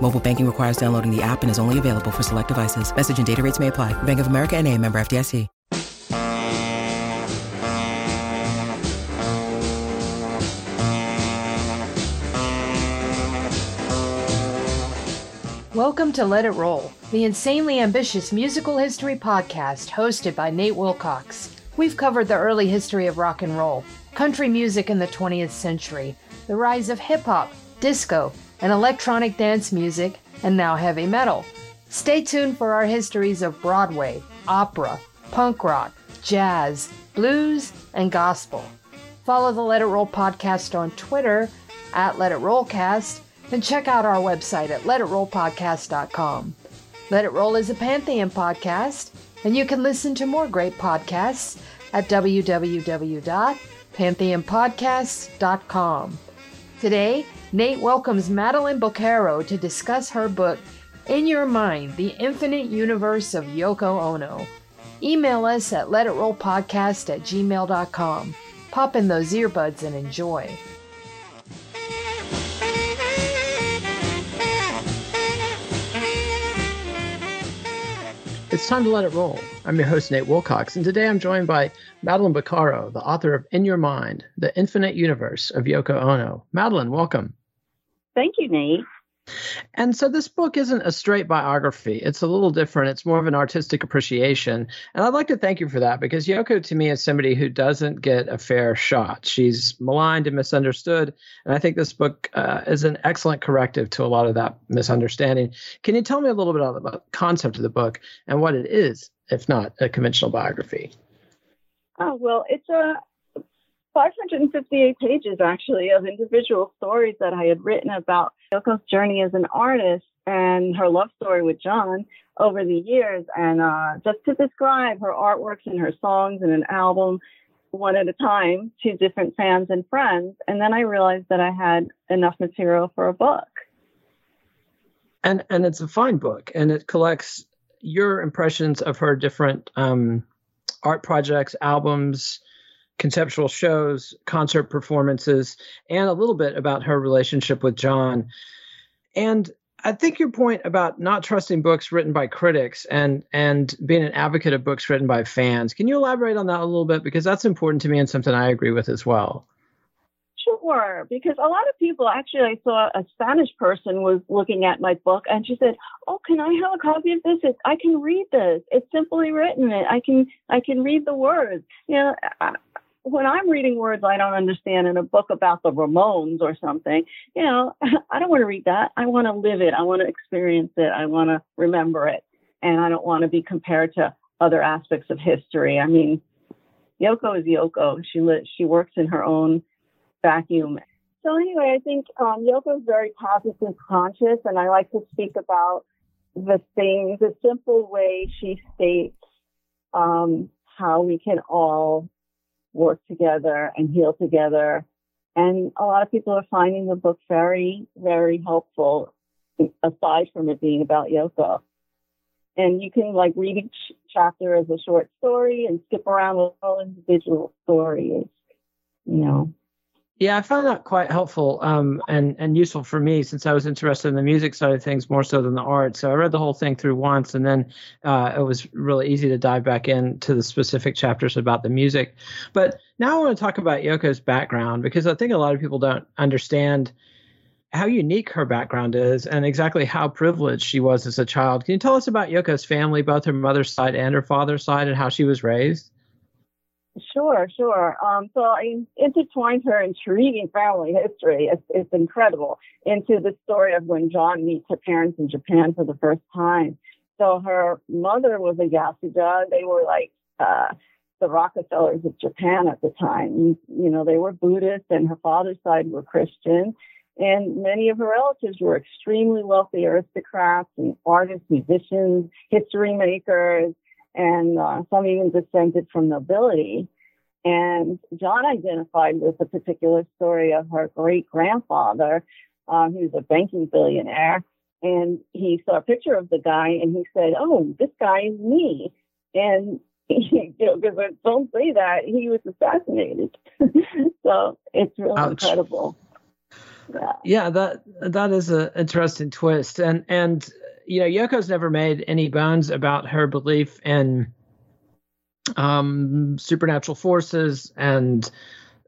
Mobile banking requires downloading the app and is only available for select devices. Message and data rates may apply. Bank of America and a member FDIC. Welcome to Let It Roll, the insanely ambitious musical history podcast hosted by Nate Wilcox. We've covered the early history of rock and roll, country music in the 20th century, the rise of hip hop, disco, and electronic dance music, and now heavy metal. Stay tuned for our histories of Broadway, opera, punk rock, jazz, blues, and gospel. Follow the Let It Roll podcast on Twitter at Let It Rollcast and check out our website at letitrollpodcast.com. Let It Roll is a Pantheon podcast, and you can listen to more great podcasts at www.pantheonpodcasts.com. Today, Nate welcomes Madeline Bocaro to discuss her book, In Your Mind The Infinite Universe of Yoko Ono. Email us at letitrollpodcast at gmail.com. Pop in those earbuds and enjoy. It's time to let it roll. I'm your host, Nate Wilcox, and today I'm joined by Madeline Bocaro, the author of In Your Mind, The Infinite Universe of Yoko Ono. Madeline, welcome. Thank you, Nate. And so this book isn't a straight biography. It's a little different. It's more of an artistic appreciation. And I'd like to thank you for that because Yoko to me is somebody who doesn't get a fair shot. She's maligned and misunderstood. And I think this book uh, is an excellent corrective to a lot of that misunderstanding. Can you tell me a little bit about the concept of the book and what it is, if not a conventional biography? Oh, well, it's a 558 pages actually of individual stories that I had written about Yoko's journey as an artist and her love story with John over the years. And uh, just to describe her artworks and her songs and an album one at a time to different fans and friends. And then I realized that I had enough material for a book. And and it's a fine book, and it collects your impressions of her different um, art projects, albums, conceptual shows, concert performances, and a little bit about her relationship with John. And I think your point about not trusting books written by critics and and being an advocate of books written by fans. Can you elaborate on that a little bit because that's important to me and something I agree with as well. Sure, because a lot of people actually, I saw a Spanish person was looking at my book and she said, "Oh, can I have a copy of this? I can read this. It's simply written. It I can I can read the words." You know, when I'm reading words I don't understand in a book about the Ramones or something, you know, I don't want to read that. I want to live it. I want to experience it. I want to remember it. And I don't want to be compared to other aspects of history. I mean, Yoko is Yoko. She li- she works in her own vacuum. So anyway, I think um, Yoko is very positive conscious, and I like to speak about the things, the simple way she states um, how we can all work together and heal together. And a lot of people are finding the book very, very helpful, aside from it being about Yoko. And you can like read each chapter as a short story and skip around with all individual stories. You know. Yeah, I found that quite helpful um, and and useful for me since I was interested in the music side of things more so than the art. So I read the whole thing through once, and then uh, it was really easy to dive back into the specific chapters about the music. But now I want to talk about Yoko's background because I think a lot of people don't understand how unique her background is and exactly how privileged she was as a child. Can you tell us about Yoko's family, both her mother's side and her father's side, and how she was raised? Sure, sure. Um, so I intertwined her intriguing family history. It's, it's incredible into the story of when John meets her parents in Japan for the first time. So her mother was a Yasuda. They were like uh, the Rockefellers of Japan at the time. You know, they were Buddhist, and her father's side were Christian. And many of her relatives were extremely wealthy aristocrats and artists, musicians, history makers and uh, some even descended from nobility. And John identified with a particular story of her great grandfather, um, who was a banking billionaire. And he saw a picture of the guy and he said, Oh, this guy is me. And you know, because don't say that he was assassinated. so it's really Ouch. incredible. Yeah. yeah, that that is an interesting twist, and and you know, Yoko's never made any bones about her belief in um, supernatural forces and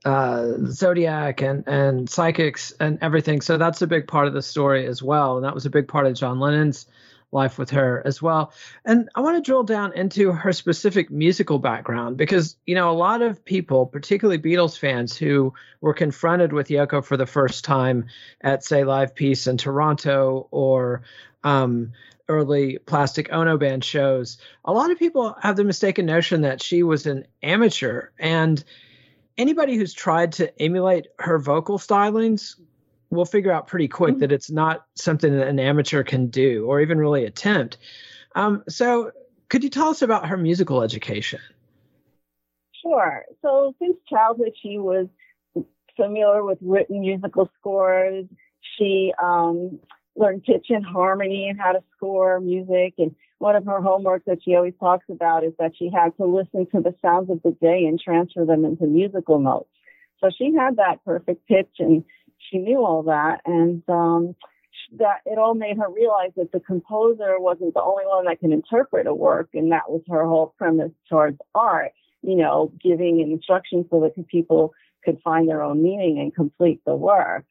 uh, zodiac and and psychics and everything. So that's a big part of the story as well, and that was a big part of John Lennon's life with her as well. And I want to drill down into her specific musical background because, you know, a lot of people, particularly Beatles fans who were confronted with Yoko for the first time at, say, Live Peace in Toronto or um, early Plastic Ono Band shows, a lot of people have the mistaken notion that she was an amateur. And anybody who's tried to emulate her vocal stylings will figure out pretty quick mm-hmm. that it's not something that an amateur can do or even really attempt. Um, so, could you tell us about her musical education? Sure. So, since childhood, she was familiar with written musical scores. She um, learned pitch and harmony and how to score music. And one of her homeworks that she always talks about is that she had to listen to the sounds of the day and transfer them into musical notes. So she had that perfect pitch and she knew all that. And um, that it all made her realize that the composer wasn't the only one that can interpret a work. And that was her whole premise towards art, you know, giving instructions so that people could find their own meaning and complete the work.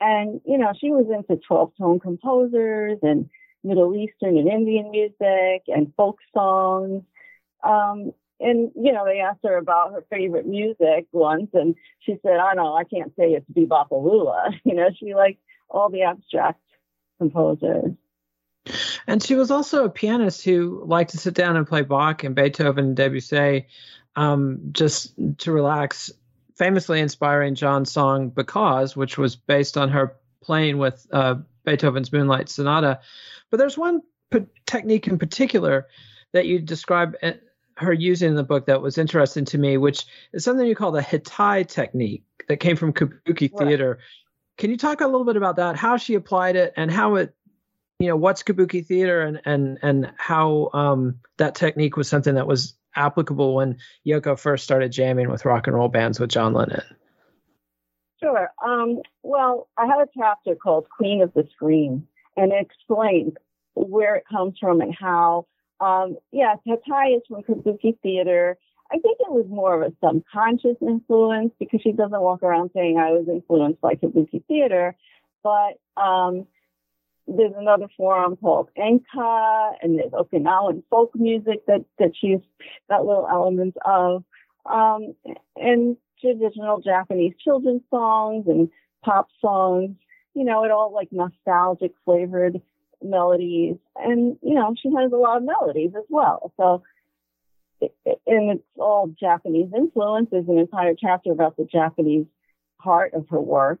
And, you know, she was into 12 tone composers and Middle Eastern and Indian music and folk songs. Um, and, you know, they asked her about her favorite music once, and she said, I know, I can't say it's bebop lula. You know, she liked all the abstract composers. And she was also a pianist who liked to sit down and play Bach and Beethoven and Debussy um, just to relax famously inspiring John's song Because, which was based on her playing with uh, Beethoven's Moonlight Sonata. But there's one p- technique in particular that you describe uh, her using in the book that was interesting to me, which is something you call the Hitai technique that came from Kabuki right. theater. Can you talk a little bit about that? How she applied it and how it, you know, what's Kabuki theater and and and how um, that technique was something that was applicable when Yoko first started jamming with rock and roll bands with John Lennon? Sure. Um, well, I have a chapter called Queen of the Screen, and it explains where it comes from and how. Um, yeah, Hitai is from Kabuki Theater. I think it was more of a subconscious influence because she doesn't walk around saying I was influenced by Kabuki Theater, but um, there's another forum called Enka, and there's Okinawan folk music that that she's got little elements of, um, and traditional Japanese children's songs and pop songs. You know, it all like nostalgic flavored melodies, and you know, she has a lot of melodies as well. So, and it's all Japanese influence. There's an entire chapter about the Japanese heart of her work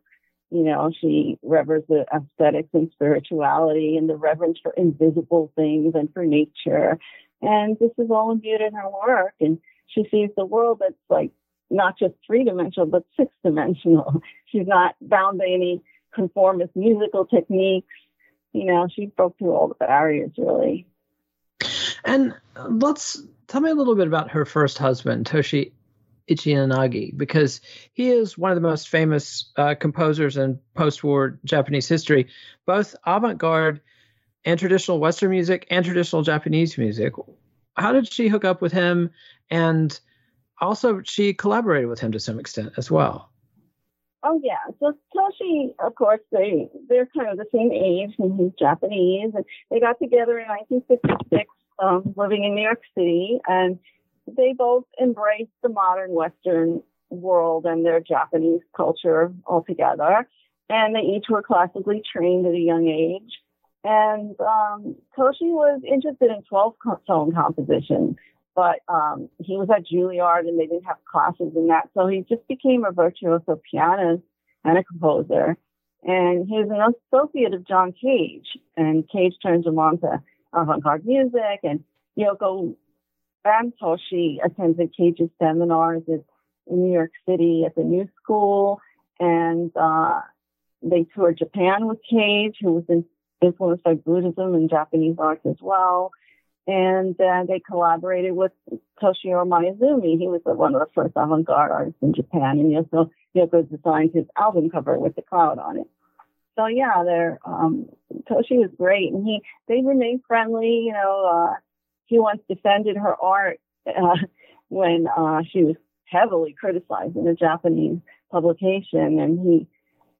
you know, she reveres the aesthetics and spirituality and the reverence for invisible things and for nature. And this is all imbued in her work. And she sees the world that's like not just three dimensional, but six dimensional. She's not bound by any conformist musical techniques. You know, she broke through all the barriers really. And let's tell me a little bit about her first husband, Toshi Ichiyanagi, because he is one of the most famous uh, composers in post-war Japanese history, both avant-garde and traditional Western music and traditional Japanese music. How did she hook up with him? And also, she collaborated with him to some extent as well. Oh yeah, so Toshi, of course, they they're kind of the same age, and he's Japanese, and they got together in 1956, um, living in New York City, and they both embraced the modern Western world and their Japanese culture altogether. And they each were classically trained at a young age. And um, Toshi was interested in 12 tone composition, but um, he was at Juilliard and they didn't have classes in that. So he just became a virtuoso pianist and a composer. And he was an associate of John Cage, and Cage turned him on to avant garde music. And Yoko and Toshi attended Cage's seminars in New York City at the New School. And uh, they toured Japan with Cage, who was in influenced by Buddhism and Japanese art as well. And uh, they collaborated with Toshio Mayuzumi. He was one of the first avant-garde artists in Japan, and Yoko, Yoko designed his album cover with the cloud on it. So yeah, they're um, Toshi was great, and he they remained friendly. You know, uh, he once defended her art uh, when uh, she was heavily criticized in a Japanese publication, and he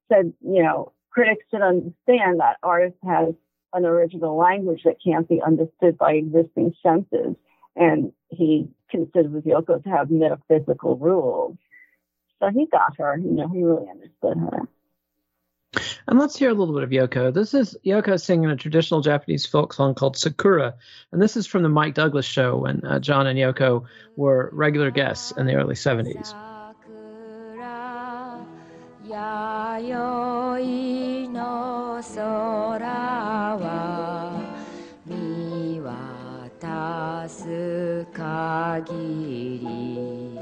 said, you know, critics should understand that art has an original language that can't be understood by existing senses. And he considers Yoko to have metaphysical rules. So he got her, you know, he really understood her. And let's hear a little bit of Yoko. This is Yoko singing a traditional Japanese folk song called Sakura. And this is from the Mike Douglas show when uh, John and Yoko were regular guests in the early 70s. 空は見渡す限り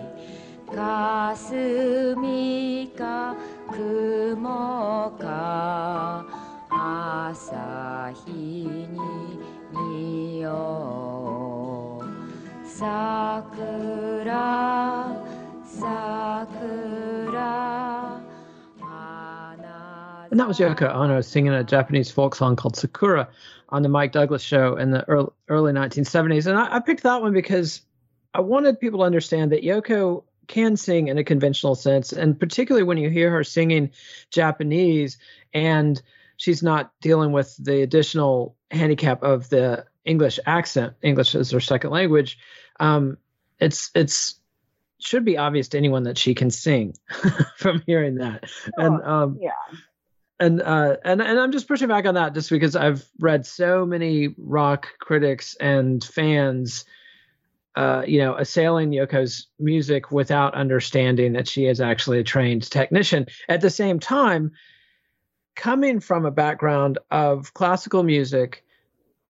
霞か雲か朝日に見よう桜 And that was Yoko Ono singing a Japanese folk song called Sakura on the Mike Douglas show in the early, early 1970s. And I, I picked that one because I wanted people to understand that Yoko can sing in a conventional sense. And particularly when you hear her singing Japanese and she's not dealing with the additional handicap of the English accent, English is her second language. Um, it's, it's, should be obvious to anyone that she can sing from hearing that. And um, yeah and uh, and and I'm just pushing back on that just because I've read so many rock critics and fans, uh, you know, assailing Yoko's music without understanding that she is actually a trained technician. At the same time, coming from a background of classical music,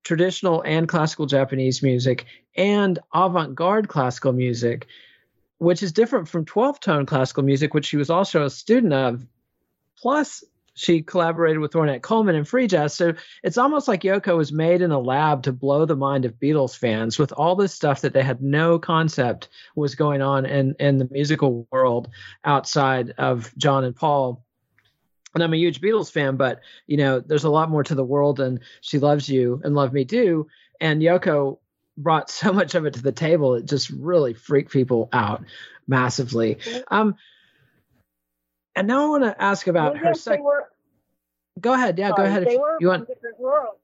traditional and classical Japanese music, and avant-garde classical music, which is different from 12-tone classical music, which she was also a student of, plus she collaborated with Ornette Coleman and free jazz. So it's almost like Yoko was made in a lab to blow the mind of Beatles fans with all this stuff that they had no concept was going on in, in the musical world outside of John and Paul. And I'm a huge Beatles fan, but you know, there's a lot more to the world and she loves you and love me too. And Yoko brought so much of it to the table, it just really freaked people out massively. Um, and now I want to ask about well, her yes, second. Go ahead. Yeah, sorry, go ahead. They were you want... different worlds.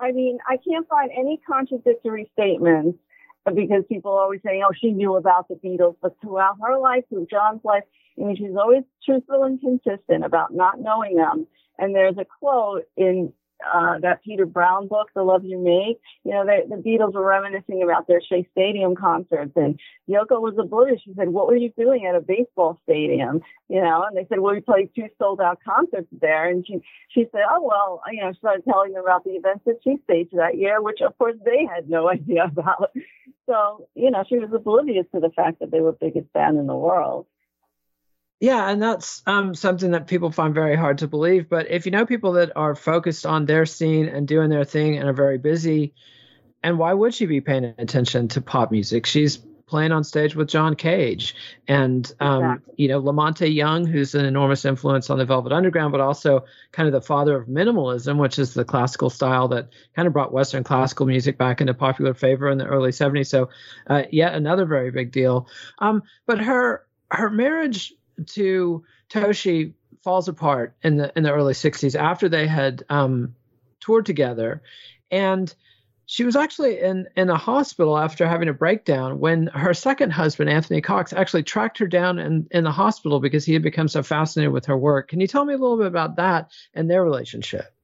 I mean, I can't find any contradictory statements uh, because people always say, "Oh, she knew about the Beatles," but throughout her life, through John's life, I mean, she's always truthful and consistent about not knowing them. And there's a quote in uh, that Peter Brown book, The Love You Make, you know, they, the Beatles were reminiscing about their Shea Stadium concerts. And Yoko was a oblivious. She said, What were you doing at a baseball stadium? You know, and they said, Well, we played two sold out concerts there. And she, she said, Oh, well, you know, she started telling them about the events that she staged that year, which of course they had no idea about. So, you know, she was oblivious to the fact that they were biggest band in the world. Yeah, and that's um, something that people find very hard to believe. But if you know people that are focused on their scene and doing their thing and are very busy, and why would she be paying attention to pop music? She's playing on stage with John Cage and um, exactly. you know La Monte Young, who's an enormous influence on the Velvet Underground, but also kind of the father of minimalism, which is the classical style that kind of brought Western classical music back into popular favor in the early '70s. So, uh, yet another very big deal. Um, but her her marriage to Toshi falls apart in the in the early '60s after they had um, toured together, and she was actually in in a hospital after having a breakdown when her second husband anthony cox actually tracked her down in, in the hospital because he had become so fascinated with her work. Can you tell me a little bit about that and their relationship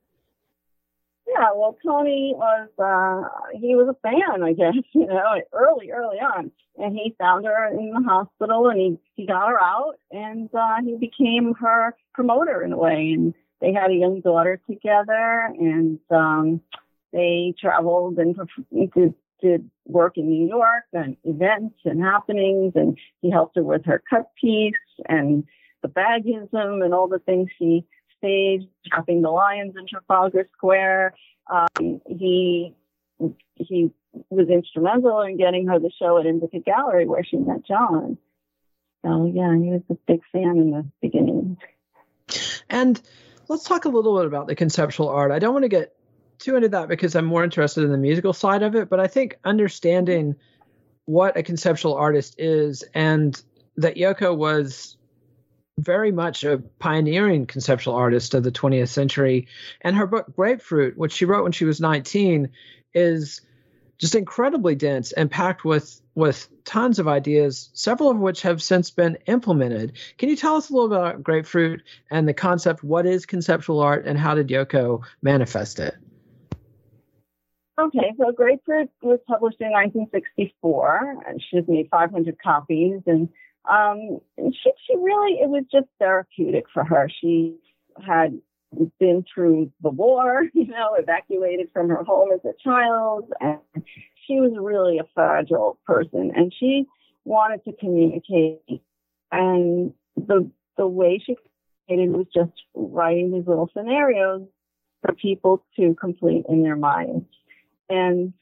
yeah well tony was uh he was a fan i guess you know early early on. And he found her in the hospital and he he got her out and uh he became her promoter in a way. And they had a young daughter together and um they traveled and did, did work in New York and events and happenings, and he helped her with her cut piece and the bagism and all the things she trapping the lions in Trafalgar Square. Um, he he was instrumental in getting her the show at Indica Gallery where she met John. So yeah, he was a big fan in the beginning. And let's talk a little bit about the conceptual art. I don't want to get too into that because I'm more interested in the musical side of it. But I think understanding what a conceptual artist is and that Yoko was very much a pioneering conceptual artist of the 20th century. And her book Grapefruit, which she wrote when she was 19, is just incredibly dense and packed with with tons of ideas, several of which have since been implemented. Can you tell us a little bit about Grapefruit and the concept? What is conceptual art, and how did Yoko manifest it? Okay, so Grapefruit was published in 1964, and she made 500 copies, and um, she she really it was just therapeutic for her. She had been through the war, you know, evacuated from her home as a child, and she was really a fragile person, and she wanted to communicate, and the the way she communicated was just writing these little scenarios for people to complete in their minds. And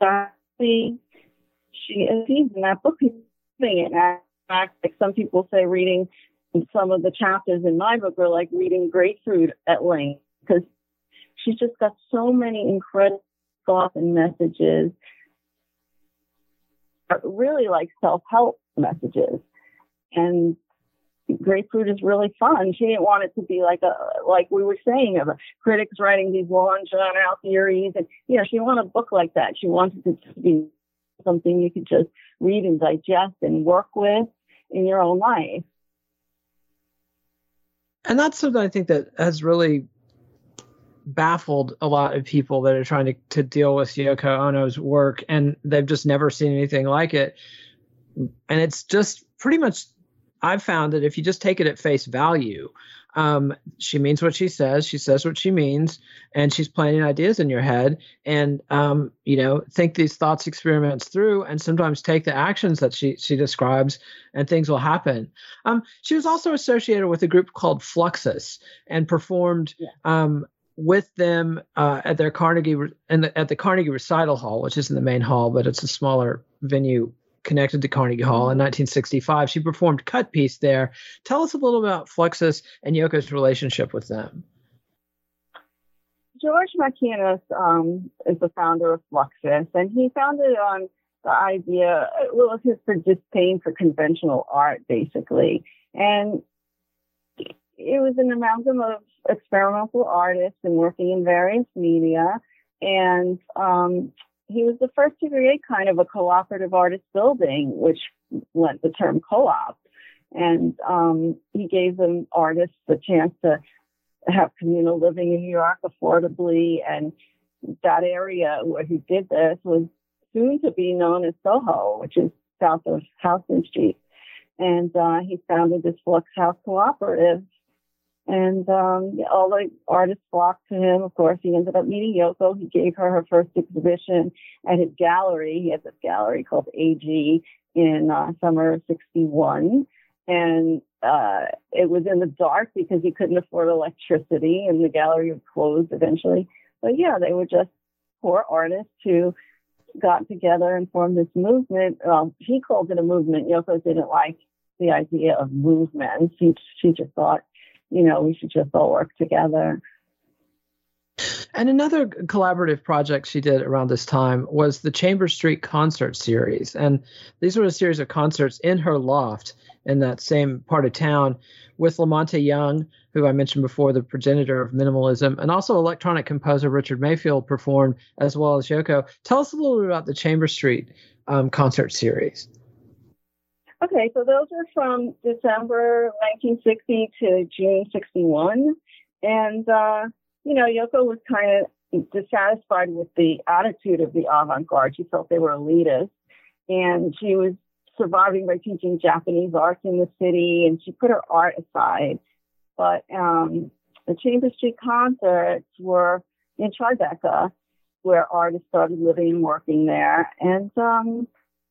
that's she achieved in that book. In fact, like some people say, reading some of the chapters in my book are like reading grapefruit at length because she's just got so many incredible thoughts and messages, uh, really like self help messages. And grapefruit is really fun. She didn't want it to be like a like we were saying of critics writing these long drawn out theories, and you know she wanted a book like that. She wanted it to be something you could just read and digest and work with in your own life. And that's something I think that has really baffled a lot of people that are trying to, to deal with Yoko Ono's work, and they've just never seen anything like it. And it's just pretty much I've found that if you just take it at face value, um, she means what she says. She says what she means, and she's planting ideas in your head. And um, you know, think these thoughts experiments through, and sometimes take the actions that she she describes, and things will happen. Um, she was also associated with a group called Fluxus, and performed yeah. um, with them uh, at their Carnegie and the, at the Carnegie Recital Hall, which isn't the main hall, but it's a smaller venue connected to Carnegie Hall in 1965. She performed Cut Piece there. Tell us a little about Fluxus and Yoko's relationship with them. George Maciunas um, is the founder of Fluxus, and he founded on the idea, well, it was disdain for conventional art, basically. And it was an amalgam of experimental artists and working in various media. And um, he was the first to create kind of a cooperative artist building, which lent the term co-op. And um, he gave them artists the chance to have communal living in New York affordably. And that area where he did this was soon to be known as Soho, which is south of Houston Street. And uh, he founded this Flux House Cooperative and um, all the artists flocked to him. Of course, he ended up meeting Yoko. He gave her her first exhibition at his gallery. He had this gallery called AG in uh, summer of 61. And uh, it was in the dark because he couldn't afford electricity and the gallery was closed eventually. But yeah, they were just poor artists who got together and formed this movement. Well, he called it a movement. Yoko didn't like the idea of movement. She, she just thought, you know, we should just all work together. And another collaborative project she did around this time was the Chamber Street concert series. And these were a series of concerts in her loft in that same part of town with La Monte Young, who I mentioned before, the progenitor of minimalism, and also electronic composer Richard Maxfield performed as well as Yoko. Tell us a little bit about the Chamber Street um, concert series. Okay, so those are from December 1960 to June 61. And, uh, you know, Yoko was kind of dissatisfied with the attitude of the avant garde. She felt they were elitist. And she was surviving by teaching Japanese art in the city, and she put her art aside. But um, the Chamber Street concerts were in Tribeca, where artists started living and working there. And um,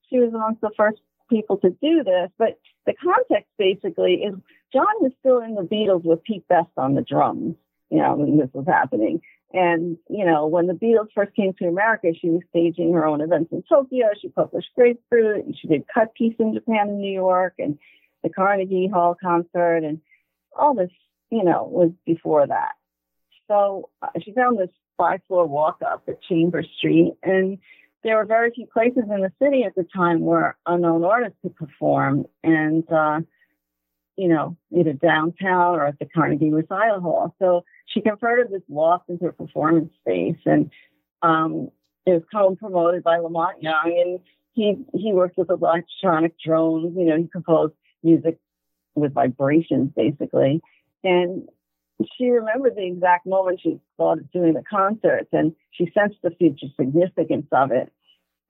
she was amongst the first people to do this. But the context basically is John was still in the Beatles with Pete Best on the drums you know, when this was happening. And, you know, when the Beatles first came to America, she was staging her own events in Tokyo. She published Grapefruit and she did Cut Piece in Japan and New York and the Carnegie Hall concert and all this, you know, was before that. So uh, she found this five floor walk up at Chamber Street and there were very few places in the city at the time where unknown artists could perform. And, uh, you know, either downtown or at the Carnegie Recital Hall. So she converted this loft into a performance space, and um, it was co-promoted by La Monte Young, and he he worked with electronic drones. You know, he composed music with vibrations, basically, and she remembered the exact moment she started doing the concerts, and she sensed the future significance of it.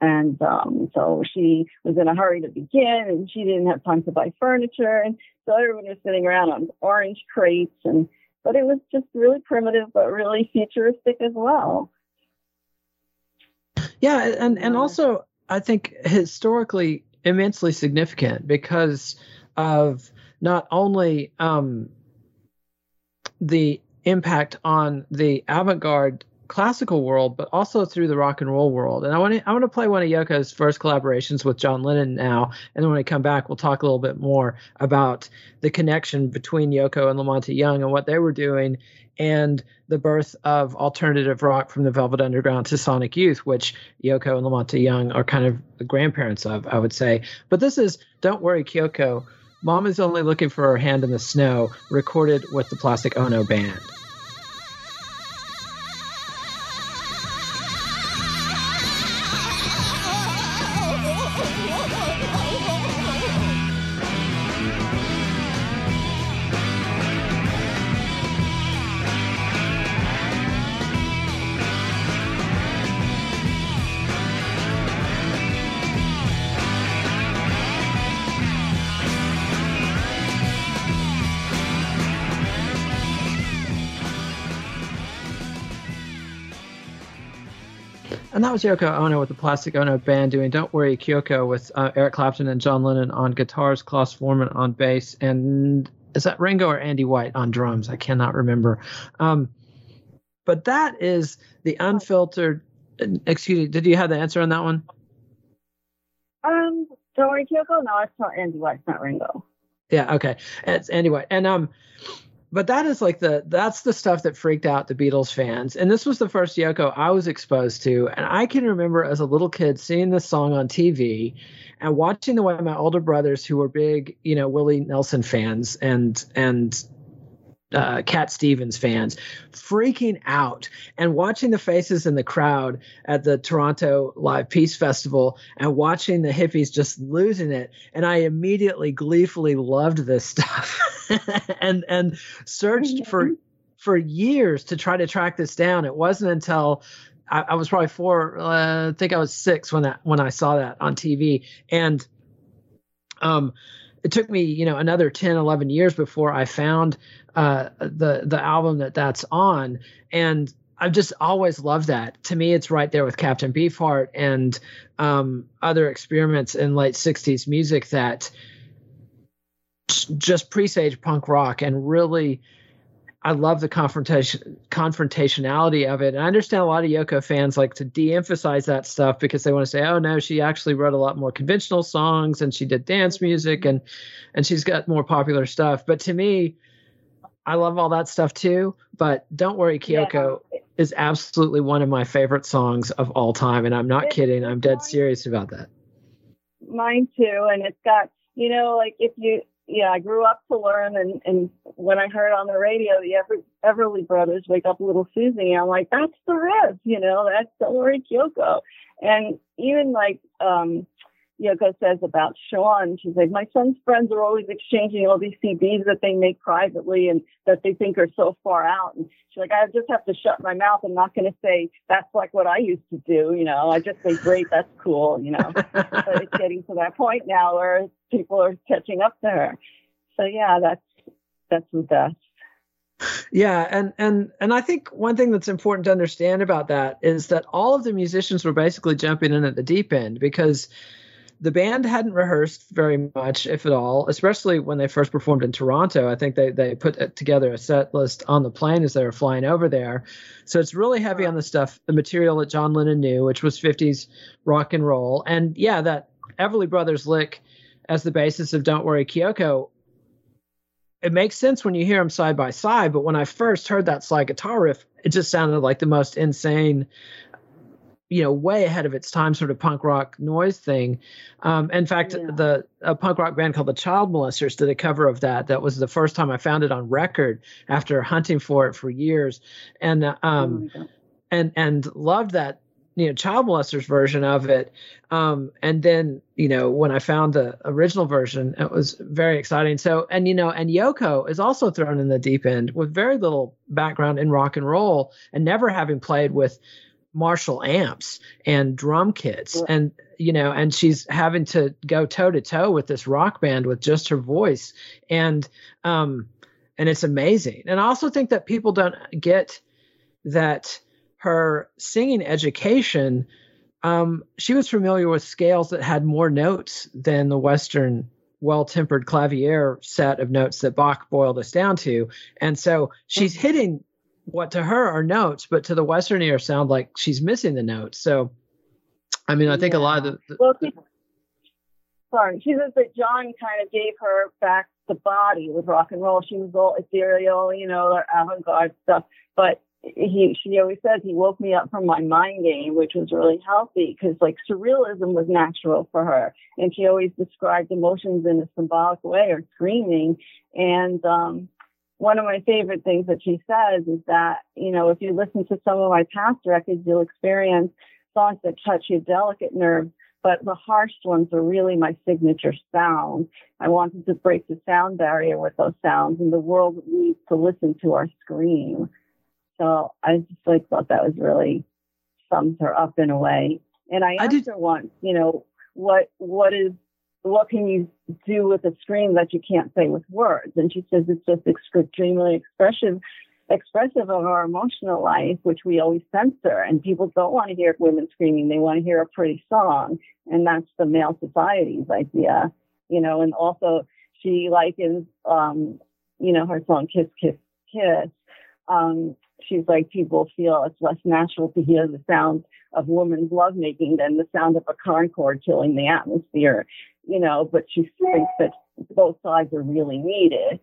And um, so she was in a hurry to begin, and she didn't have time to buy furniture. And so everyone was sitting around on orange crates, and but it was just really primitive, but really futuristic as well. Yeah, and and also I think historically immensely significant because of not only um, the impact on the avant-garde classical world, but also through the rock and roll world. And I want to I want to play one of Yoko's first collaborations with John Lennon now, and then when I come back, we'll talk a little bit more about the connection between Yoko and La Monte Young and what they were doing, and the birth of alternative rock from the Velvet Underground to Sonic Youth, which Yoko and La Monte Young are kind of the grandparents of, I would say. But this is Don't Worry Kyoko. Mom is only looking for her hand in the snow, recorded with the Plastic Ono Band. That was Yoko Ono with the Plastic Ono Band doing Don't Worry Kyoko with uh, Eric Clapton and John Lennon on guitars, Klaus Voormann on bass, and is that Ringo or Andy White on drums? I cannot remember. Um, but that is the unfiltered. Excuse me, did you have the answer on that one? Um, Don't Worry Kyoko? No, it's not Andy White, it's not Ringo. Yeah, okay. It's Andy White. And um, but that is like the that's the stuff that freaked out the Beatles fans. And this was the first Yoko I was exposed to. And I can remember as a little kid seeing this song on TV and watching the way my older brothers who were big, you know, Willie Nelson fans and and uh, Cat Stevens fans freaking out and watching the faces in the crowd at the Toronto Live Peace Festival and watching the hippies just losing it. And I immediately gleefully loved this stuff and and searched for for years to try to track this down. It wasn't until I, I was probably four, uh, I think I was six when that when I saw that on TV and um it took me you know another 10 11 years before i found uh, the the album that that's on and I've just always loved that. To me, it's right there with Captain Beefheart and um, other experiments in late '60s music that just presage punk rock and really. I love the confrontation confrontationality of it. And I understand a lot of Yoko fans like to de-emphasize that stuff because they want to say, "Oh no, she actually wrote a lot more conventional songs and she did dance music and and she's got more popular stuff." But to me, I love all that stuff too. But "Don't Worry, Kyoko" yeah. is absolutely one of my favorite songs of all time, and I'm not it's kidding. I'm dead serious about that. Mine too, and it's got you know like if you yeah, I grew up to learn, and and when I heard on the radio the Ever, Everly Brothers "Wake Up Little Susie," I'm like, that's the riff, you know, that's Hillary Kyoko, and even like um Yoko says about Sean. She's like, my son's friends are always exchanging all these CDs that they make privately and that they think are so far out. And she's like, I just have to shut my mouth. I'm not going to say that's like what I used to do. You know, I just say, great, that's cool. You know, but it's getting to that point now where people are catching up to her. So yeah, that's that's the best. Yeah, and and and I think one thing that's important to understand about that is that all of the musicians were basically jumping in at the deep end because the band hadn't rehearsed very much, if at all, especially when they first performed in Toronto. I think they, they put uh, together a set list on the plane as they were flying over there. So it's really heavy on the stuff, the material that John Lennon knew, which was 50s rock and roll. And yeah, that Everly Brothers lick as the basis of Don't Worry Kyoko. It makes sense when you hear them side by side, but when I first heard that slide guitar riff, it just sounded like the most insane you know way ahead of its time sort of punk rock noise thing. Um, in fact yeah. the a punk rock band called the child molesters did a cover of that. That was the first time i found it on record after hunting for it for years. And uh, um, oh and and loved that you know child molesters version of it. Um, and then you know when i found the original version it was very exciting. So and you know and yoko is also thrown in the deep end with very little background in rock and roll and never having played with Marshall amps and drum kits. And you know and she's having to go toe to toe with this rock band with just her voice. And um and it's amazing. And I also think that people don't get that her singing education um she was familiar with scales that had more notes than the western well-tempered clavier set of notes that Bach boiled us down to. And so she's hitting what to her are notes, but to the Western ear sound like she's missing the notes. So, I mean, I think yeah. a lot of the. the well, she, sorry, she says that John kind of gave her back the body with rock and roll. She was all ethereal, you know, avant-garde stuff. But he, she always says he woke me up from my mind game, which was really healthy because like surrealism was natural for her, and she always described emotions in a symbolic way or screaming. And um, one of my favorite things that she says is that, you know, if you listen to some of my past records, you'll experience songs that touch your delicate nerves, but the harsh ones are really my signature sound. I wanted to break the sound barrier with those sounds, and the world needs to listen to our scream. So I just like thought that was really sums her up in a way. And I asked I did... her once, you know, what what is what can you do with a scream that you can't say with words? And she says it's just extremely expressive, expressive of our emotional life, which we always censor. And people don't want to hear women screaming; they want to hear a pretty song, and that's the male society's idea, you know. And also, she likens, um, you know, her song "Kiss, Kiss, Kiss." Um, she's like people feel it's less natural to hear the sound of woman's lovemaking than the sound of a Concorde killing the atmosphere you know, but she thinks that both sides are really needed.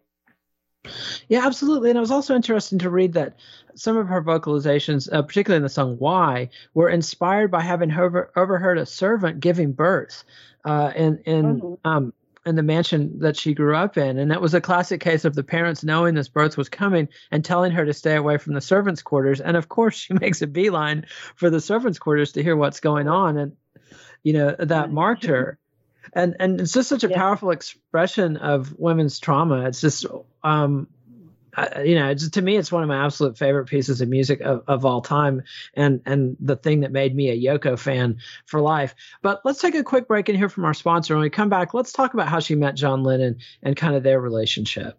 Yeah, absolutely. And it was also interesting to read that some of her vocalizations, uh, particularly in the song "Why," were inspired by having over, overheard a servant giving birth uh, in in mm-hmm. um, in the mansion that she grew up in, and that was a classic case of the parents knowing this birth was coming and telling her to stay away from the servants' quarters. And of course, she makes a beeline for the servants' quarters to hear what's going on, and you know that marked her and and it's just such a yeah. powerful expression of women's trauma. It's just um, I, you know, it's, to me, it's one of my absolute favorite pieces of music of, of all time, and and the thing that made me a Yoko fan for life. But let's take a quick break and hear from our sponsor. When we come back, let's talk about how she met John Lennon and kind of their relationship.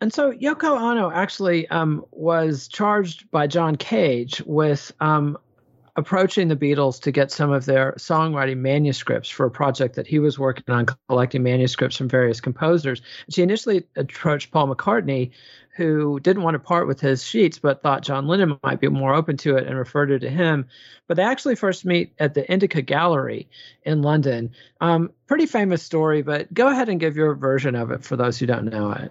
And so Yoko Ono actually um, was charged by John Cage with um, approaching the Beatles to get some of their songwriting manuscripts for a project that he was working on, collecting manuscripts from various composers. She initially approached Paul McCartney, who didn't want to part with his sheets, but thought John Lennon might be more open to it and referred her to him. But they actually first meet at the Indica Gallery in London. Um, pretty famous story, but go ahead and give your version of it for those who don't know it.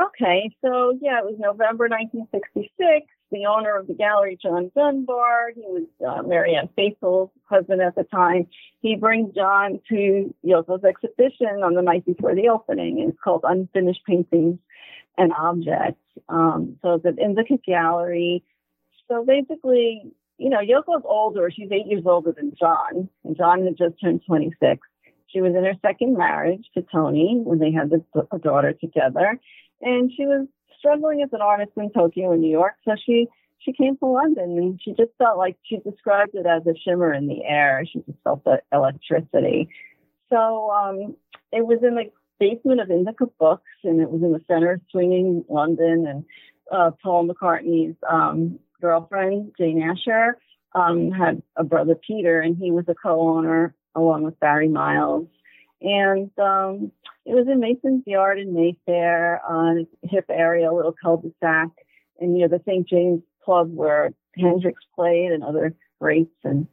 Okay, so yeah, it was November 1966. The owner of the gallery, John Dunbar, he was uh, Marianne Faithfull's husband at the time. He brings John to Yoko's exhibition on the night before the opening. It's called Unfinished Paintings and Objects. Um, so it's in the gallery. So basically, you know, Yoko's older. She's eight years older than John, and John had just turned 26. She was in her second marriage to Tony when they had a daughter together and she was struggling as an artist in Tokyo and New York. So she she came to London and she just felt like she described it as a shimmer in the air. She just felt the electricity. So um, it was in the basement of Indica Books and it was in the center of swinging London. And uh, Paul McCartney's um, girlfriend, Jane Asher, um, had a brother, Peter, and he was a co owner along with Barry Miles. And um, it was in Mason's Yard in Mayfair on hip area, a little cul-de-sac, and near the St. James Club where Hendrix played and other greats. And,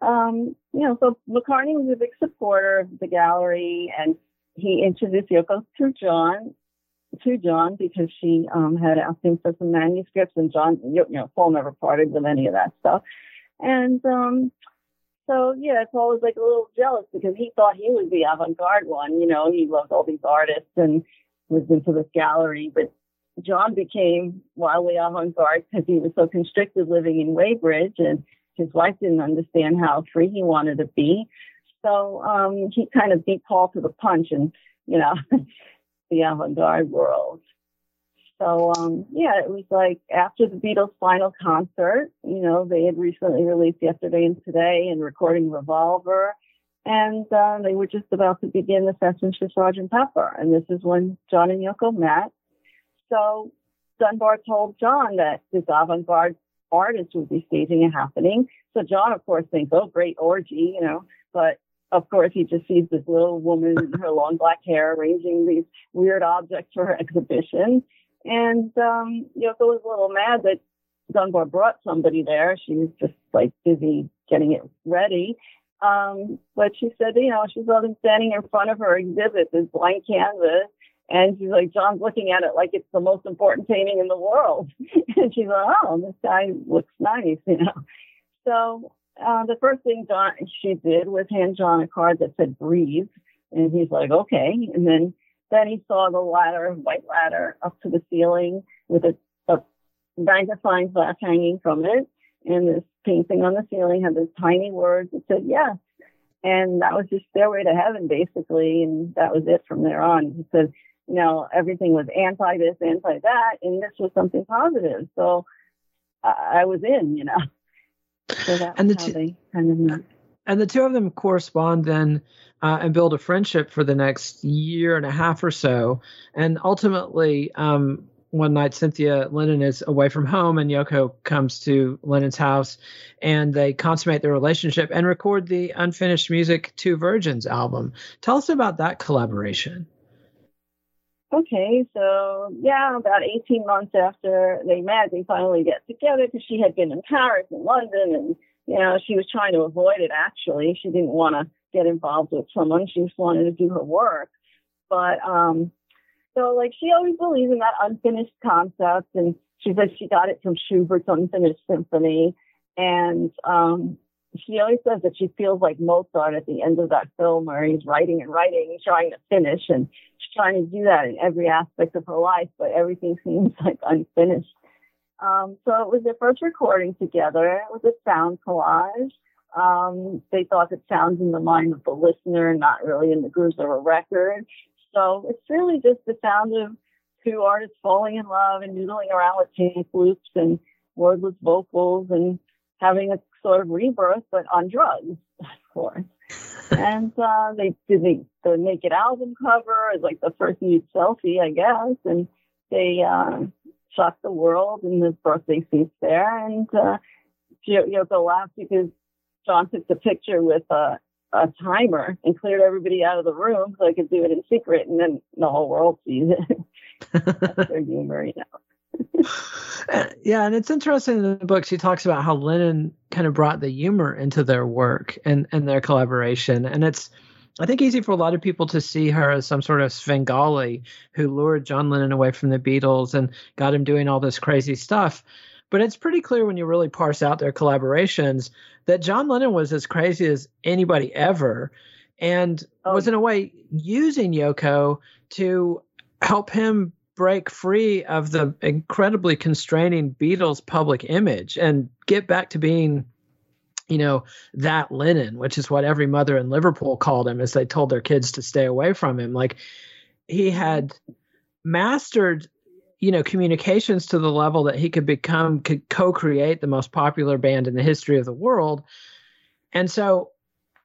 um, you know, so McCartney was a big supporter of the gallery and he introduced Yoko to John, to John because she um, had asked him for some manuscripts and John, you know, Paul never parted with any of that stuff. And um, so yeah, Paul was like a little jealous because he thought he was the avant-garde one. You know, he loved all these artists and was into this gallery. But John became wildly avant-garde because he was so constricted living in Weybridge, and his wife didn't understand how free he wanted to be. So um, he kind of beat Paul to the punch, and you know, the avant-garde world. So um, yeah, it was like after the Beatles' final concert, you know, they had recently released Yesterday and Today and recording Revolver, and uh, they were just about to begin the sessions for Sergeant Pepper, and this is when John and Yoko met. So Dunbar told John that this avant-garde artist would be staging a happening. So John, of course, thinks, "Oh, great orgy," you know, but of course, he just sees this little woman in her long black hair arranging these weird objects for her exhibition. And um, Yoko was a little mad that Dunbar brought somebody there. She was just like busy getting it ready. Um, but she said, you know, she saw them standing in front of her exhibit, this blank canvas, and she's like, John's looking at it like it's the most important painting in the world. and she's like, oh, this guy looks nice, you know. So uh, the first thing John she did was hand John a card that said breathe, and he's like, okay. And then then he saw the ladder, white ladder, up to the ceiling with a, a magnifying glass hanging from it, and this painting on the ceiling had this tiny words that said yes. And that was just stairway to heaven, basically. And that was it from there on. He said, you know, everything was anti this, anti that, and this was something positive. So I, I was in, you know. So and the two, kind of. And the two of them correspond then uh, and build a friendship for the next year and a half or so. And ultimately, um, one night Cynthia Lennon is away from home and Yoko comes to Lennon's house and they consummate their relationship and record the unfinished music Two Virgins album. Tell us about that collaboration. Okay, so yeah, about 18 months after they met, they finally get together because she had been in Paris and London and, you know, she was trying to avoid it actually. She didn't want to get involved with someone. She just wanted to do her work. But, um, so like she always believes in that unfinished concept, and she says she got it from Schubert's Unfinished Symphony, and um, she always says that she feels like Mozart at the end of that film where he's writing and writing and trying to finish, and she's trying to do that in every aspect of her life, but everything seems like unfinished. Um, so it was their first recording together. It was a sound collage. Um, they thought that sounds in the mind of the listener, not really in the grooves of a record. So it's really just the sound of two artists falling in love and noodling around with tape loops and wordless vocals and having a sort of rebirth, but on drugs, of course. and uh, they did the, the naked album cover as like the first nude selfie, I guess, and they uh, shocked the world in the birthday feast there. And uh, Yoko laughed because John took the picture with uh, a timer and cleared everybody out of the room so I could do it in secret, and then the whole world sees it. That's their humor, you know. yeah, and it's interesting in the book she talks about how Lennon kind of brought the humor into their work and and their collaboration, and it's I think easy for a lot of people to see her as some sort of Svengali who lured John Lennon away from the Beatles and got him doing all this crazy stuff. But it's pretty clear when you really parse out their collaborations that John Lennon was as crazy as anybody ever and oh. was in a way using Yoko to help him break free of the incredibly constraining Beatles public image and get back to being you know that Lennon, which is what every mother in Liverpool called him as they told their kids to stay away from him. Like he had mastered you know communications to the level that he could become could co-create the most popular band in the history of the world. And so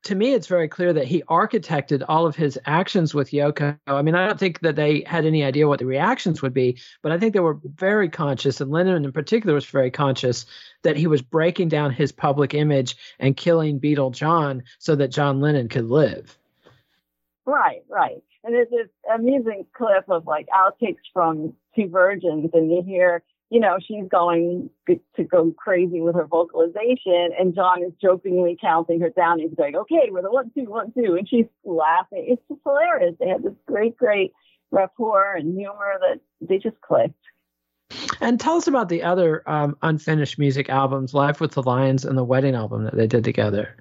to me it's very clear that he architected all of his actions with yoko. I mean i don't think that they had any idea what the reactions would be but i think they were very conscious and lennon in particular was very conscious that he was breaking down his public image and killing beatle john so that john lennon could live. Right right. And there's this amusing clip of like outtakes from Two Virgins, and you hear, you know, she's going to go crazy with her vocalization, and John is jokingly counting her down. He's like, "Okay, we're the one, two, one, two," and she's laughing. It's just hilarious. They had this great, great rapport and humor that they just clicked. And tell us about the other um, unfinished music albums, Life with the Lions and the Wedding album that they did together.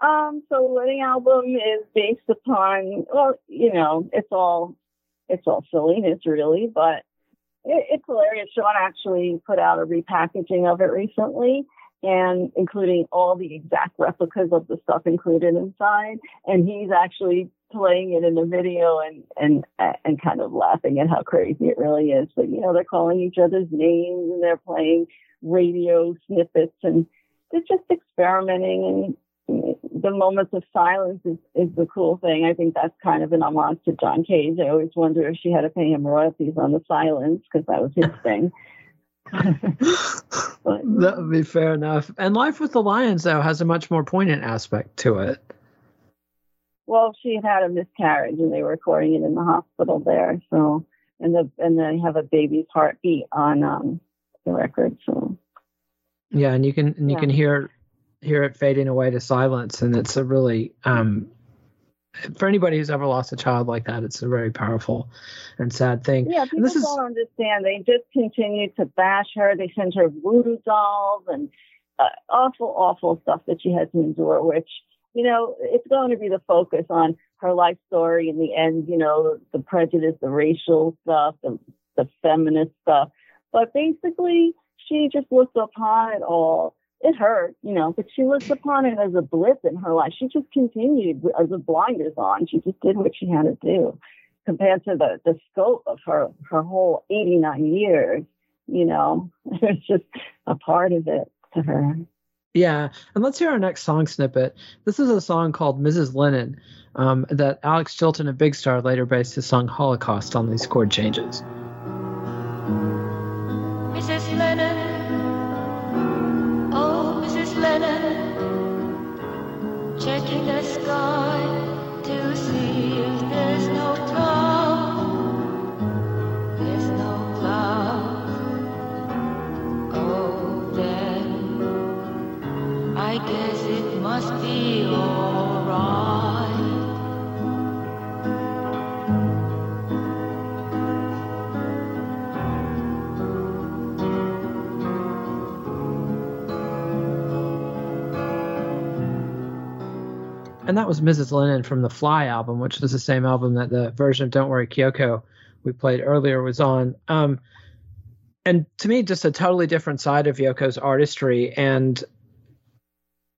Um, so the wedding album is based upon, well, you know, it's all, it's all silliness really, but it, it's hilarious. Sean actually put out a repackaging of it recently and including all the exact replicas of the stuff included inside. And he's actually playing it in the video and, and, and kind of laughing at how crazy it really is. But, you know, they're calling each other's names and they're playing radio snippets and they're just experimenting and the moments of silence is, is the cool thing. I think that's kind of an homage to John Cage. I always wonder if she had to pay him royalties on the silence because that was his thing. that would be fair enough. And Life with the Lions, though, has a much more poignant aspect to it. Well, she had had a miscarriage, and they were recording it in the hospital there. So, and the and they have a baby's heartbeat on um the record. So yeah, and you can and you Yeah. can hear hear it fading away to silence, and it's a really um, for anybody who's ever lost a child like that, it's a very powerful and sad thing. yeah, people this is don't understand. They just continue to bash her. They send her voodoo dolls and uh, awful, awful stuff that she had to endure. Which you know, it's going to be the focus on her life story in the end. You know, the prejudice, the racial stuff, the the feminist stuff. But basically, she just looked upon it all. It hurt, you know, but she looked upon it as a blip in her life. She just continued as a blinders on. She just did what she had to do compared to the, the scope of her, her whole 89 years, you know, it's just a part of it to her. Yeah, and let's hear our next song snippet. This is a song called Mrs. Lennon um, that Alex Chilton of Big Star later based his song Holocaust on these chord changes. Checking the sky And that was Mrs. Lennon from the Fly album, which was the same album that the version of Don't Worry Kyoko we played earlier was on. Um, and to me, just a totally different side of Yoko's artistry. And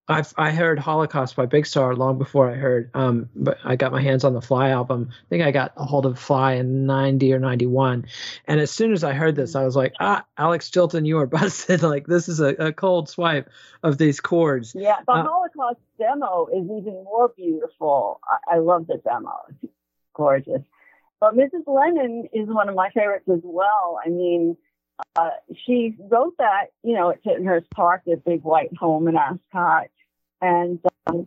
I've I heard Holocaust by Big Star long before I heard, um, but I got my hands on the Fly album. I think I got a hold of Fly in '90 or '91, and as soon as I heard this, I was like, ah, Alex Chilton, you are busted! Like this is a, a cold swipe of these chords. Yeah, the Uh, Holocaust demo is even more beautiful. I, I love the demo. It's gorgeous. But Mrs. Lennon is one of my favorites as well. I mean, uh, she wrote that, you know, at Tittenhurst Park, their big white home in Ascot. And um,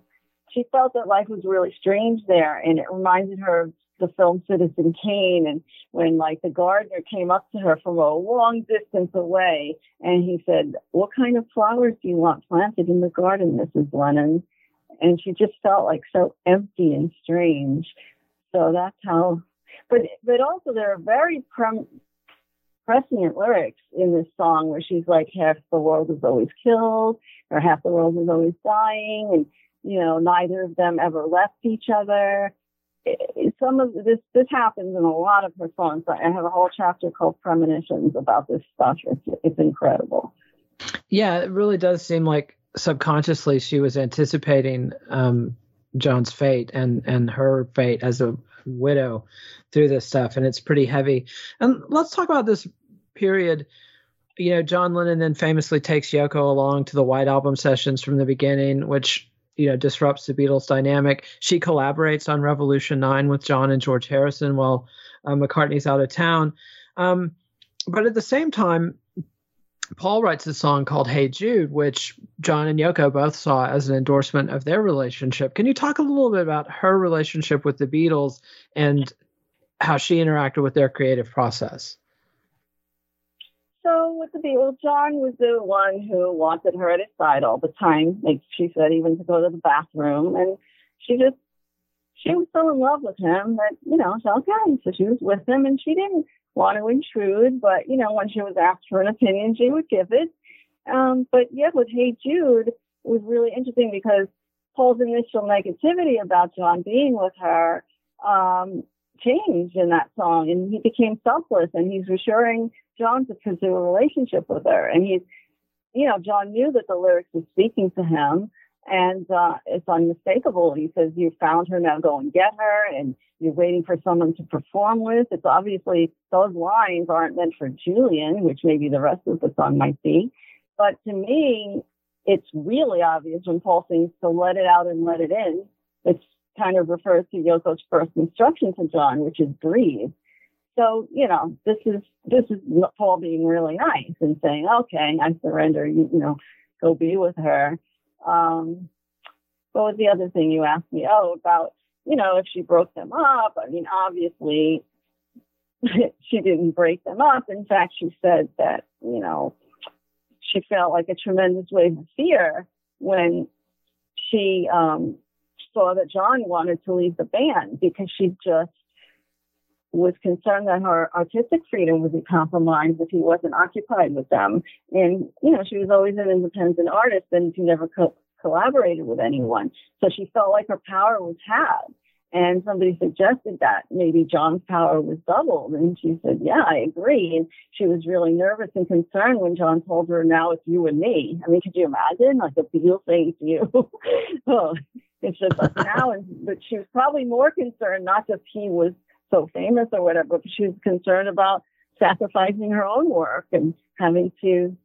she felt that life was really strange there. And it reminded her of the film Citizen Kane. And when, like, the gardener came up to her from a long distance away and he said, What kind of flowers do you want planted in the garden, Mrs. Lennon? And she just felt like so empty and strange. So that's how. But but also there are very prem, prescient lyrics in this song where she's like, half the world is always killed, or half the world is always dying, and you know neither of them ever left each other. Some of this this happens in a lot of her songs. I have a whole chapter called Premonitions about this stuff. It's it's incredible. Yeah, it really does seem like subconsciously she was anticipating um, John's fate and and her fate as a widow through this stuff, and it's pretty heavy. And let's talk about this period. You know, John Lennon then famously takes Yoko along to the White Album sessions from the beginning, which you know disrupts the Beatles dynamic. She collaborates on Revolution Nine with John and George Harrison while uh, McCartney's out of town. Um, but at the same time, Paul writes a song called Hey Jude, which John and Yoko both saw as an endorsement of their relationship. Can you talk a little bit about her relationship with the Beatles and how she interacted with their creative process? So with the Beatles, John was the one who wanted her at his side all the time. Like she said, even to go to the bathroom, and she just she was so in love with him that you know, so okay, so she was with him, and she didn't want to intrude, but you know, when she was asked for an opinion, she would give it. Um, but yeah, with Hey Jude, was really interesting because Paul's initial negativity about John being with her um, changed in that song, and he became selfless, and he's reassuring John to pursue a relationship with her. And he's, you know, John knew that the lyrics were speaking to him, and uh, it's unmistakable. He says, "You found her, now go and get her," and you're waiting for someone to perform with. It's obviously those lines aren't meant for Julian, which maybe the rest of the song might be. But to me, it's really obvious when Paul sings to let it out and let it in. It kind of refers to Yoko's first instruction to John, which is breathe. So, you know, this is this is Paul being really nice and saying, okay, I surrender, you, you know, go be with her. Um, what was the other thing you asked me? Oh, about, you know, if she broke them up. I mean, obviously, she didn't break them up. In fact, she said that, you know, she felt like a tremendous wave of fear when she um, saw that John wanted to leave the band because she just was concerned that her artistic freedom would be compromised if he wasn't occupied with them. And, you know, she was always an independent artist and she never co- collaborated with anyone. So she felt like her power was halved. And somebody suggested that maybe John's power was doubled. And she said, Yeah, I agree. And she was really nervous and concerned when John told her, Now it's you and me. I mean, could you imagine? Like a Beatle saying to you, Oh, it's just us now. And, but she was probably more concerned, not just he was so famous or whatever, but she was concerned about sacrificing her own work and having to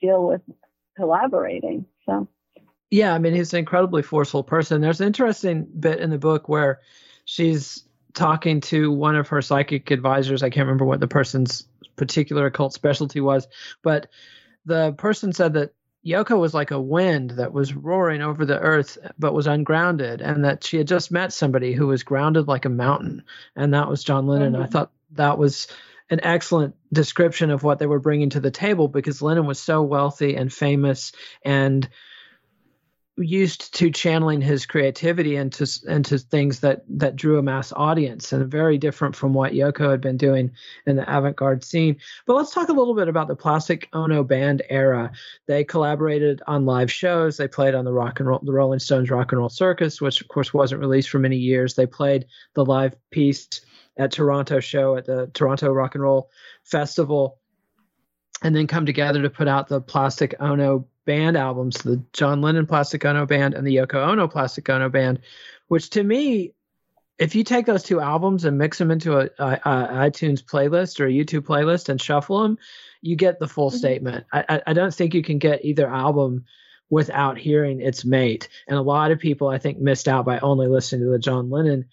deal with collaborating. So. Yeah, I mean, he's an incredibly forceful person. There's an interesting bit in the book where she's talking to one of her psychic advisors. I can't remember what the person's particular occult specialty was, but the person said that Yoko was like a wind that was roaring over the earth but was ungrounded, and that she had just met somebody who was grounded like a mountain, and that was John Lennon. Mm-hmm. I thought that was an excellent description of what they were bringing to the table because Lennon was so wealthy and famous and used to channeling his creativity into into things that that drew a mass audience and very different from what Yoko had been doing in the avant-garde scene. But let's talk a little bit about the Plastic Ono band era. They collaborated on live shows. They played on the rock and roll the Rolling Stones Rock and Roll Circus, which of course wasn't released for many years. They played the live peace at Toronto show at the Toronto Rock and Roll Festival and then come together to put out the Plastic Ono band albums, the John Lennon Plastic Ono Band and the Yoko Ono Plastic Ono Band, which to me, if you take those two albums and mix them into a, a, a iTunes playlist or a YouTube playlist and shuffle them, you get the full mm-hmm. statement. I, I don't think you can get either album without hearing its mate. And a lot of people, I think, missed out by only listening to the John Lennon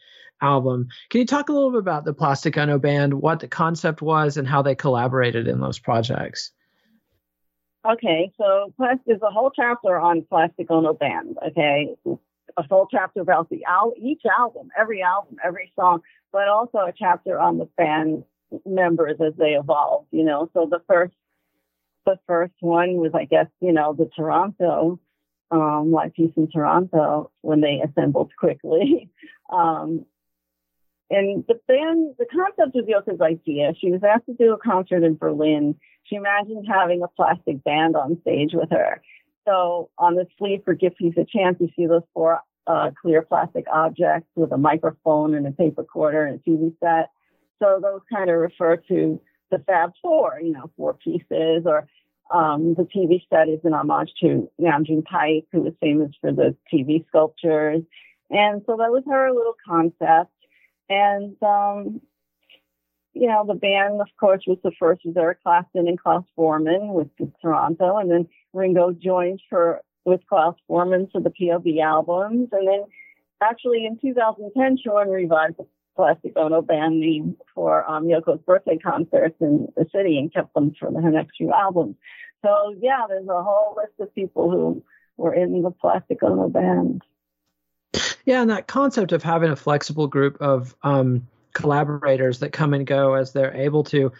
album. Can you talk a little bit about the Plastic Ono Band, what the concept was, and how they collaborated in those projects? Okay, so there's a whole chapter on Plastic Ono Band. Okay, a whole chapter about the al- each album, every album, every song, but also a chapter on the band members as they evolved. You know, so the first the first one was, I guess, you know, the Toronto um, Live Peace in Toronto when they assembled quickly. um, and the band, the concept was Yoko's idea. She was asked to do a concert in Berlin she imagined having a plastic band on stage with her. So on the sleeve for Give Peace a Chance, you see those four uh, clear plastic objects with a microphone and a tape recorder and a TV set. So those kind of refer to the Fab Four, you know, four pieces, or um, the TV set is an homage to Nam Paik, who was famous for the TV sculptures. And so that was her little concept. And um, you know, the band, of course, was the first was Eric Clapton and Klaus Voormann with Toronto, and then Ringo joined for with Klaus Voormann for the POB albums, and then actually in 2010, Sean revived the Plastic Ono band name for um, Yoko's birthday concerts in the city and kept them for her next few albums. So yeah, there's a whole list of people who were in the Plastic Ono band. Yeah, and that concept of having a flexible group of um, collaborators that come and go as they're able to.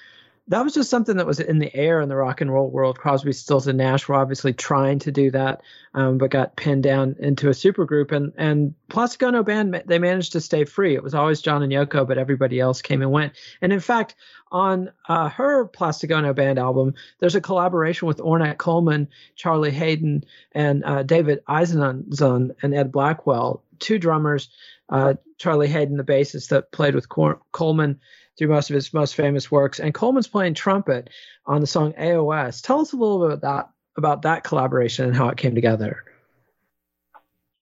That was just something that was in the air in the rock and roll world. Crosby, Stills, and Nash were obviously trying to do that, um, but got pinned down into a supergroup. And and Plastic Band they managed to stay free. It was always John and Yoko, but everybody else came and went. And in fact, on uh, her Plastic Ono Band album, there's a collaboration with Ornette Coleman, Charlie Haden, and uh, David Izenzon and Ed Blackwell, two drummers uh, Charlie Haden, the bassist that played with Cor- Coleman through most of his most famous works, and Coleman's playing trumpet on the song AOS. Tell us a little bit about that, about that collaboration and how it came together.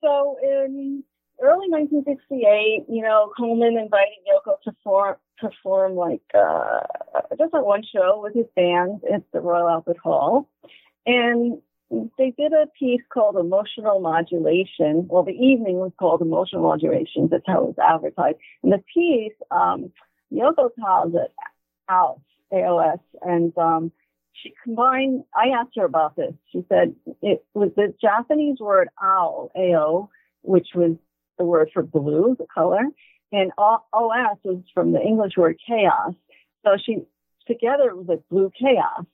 So in early 1968, you know, Coleman invited Yoko to perform, perform like uh, just like one show with his band at the Royal Albert Hall, and they did a piece called Emotional Modulation. Well, the evening was called Emotional Modulation. That's how it was advertised. And the piece, um, Yoko called it out, AOS. And um, she combined, I asked her about this. She said it was the Japanese word ao, AO, which was the word for blue, the color. And OS was from the English word chaos. So she, together it was like blue chaos.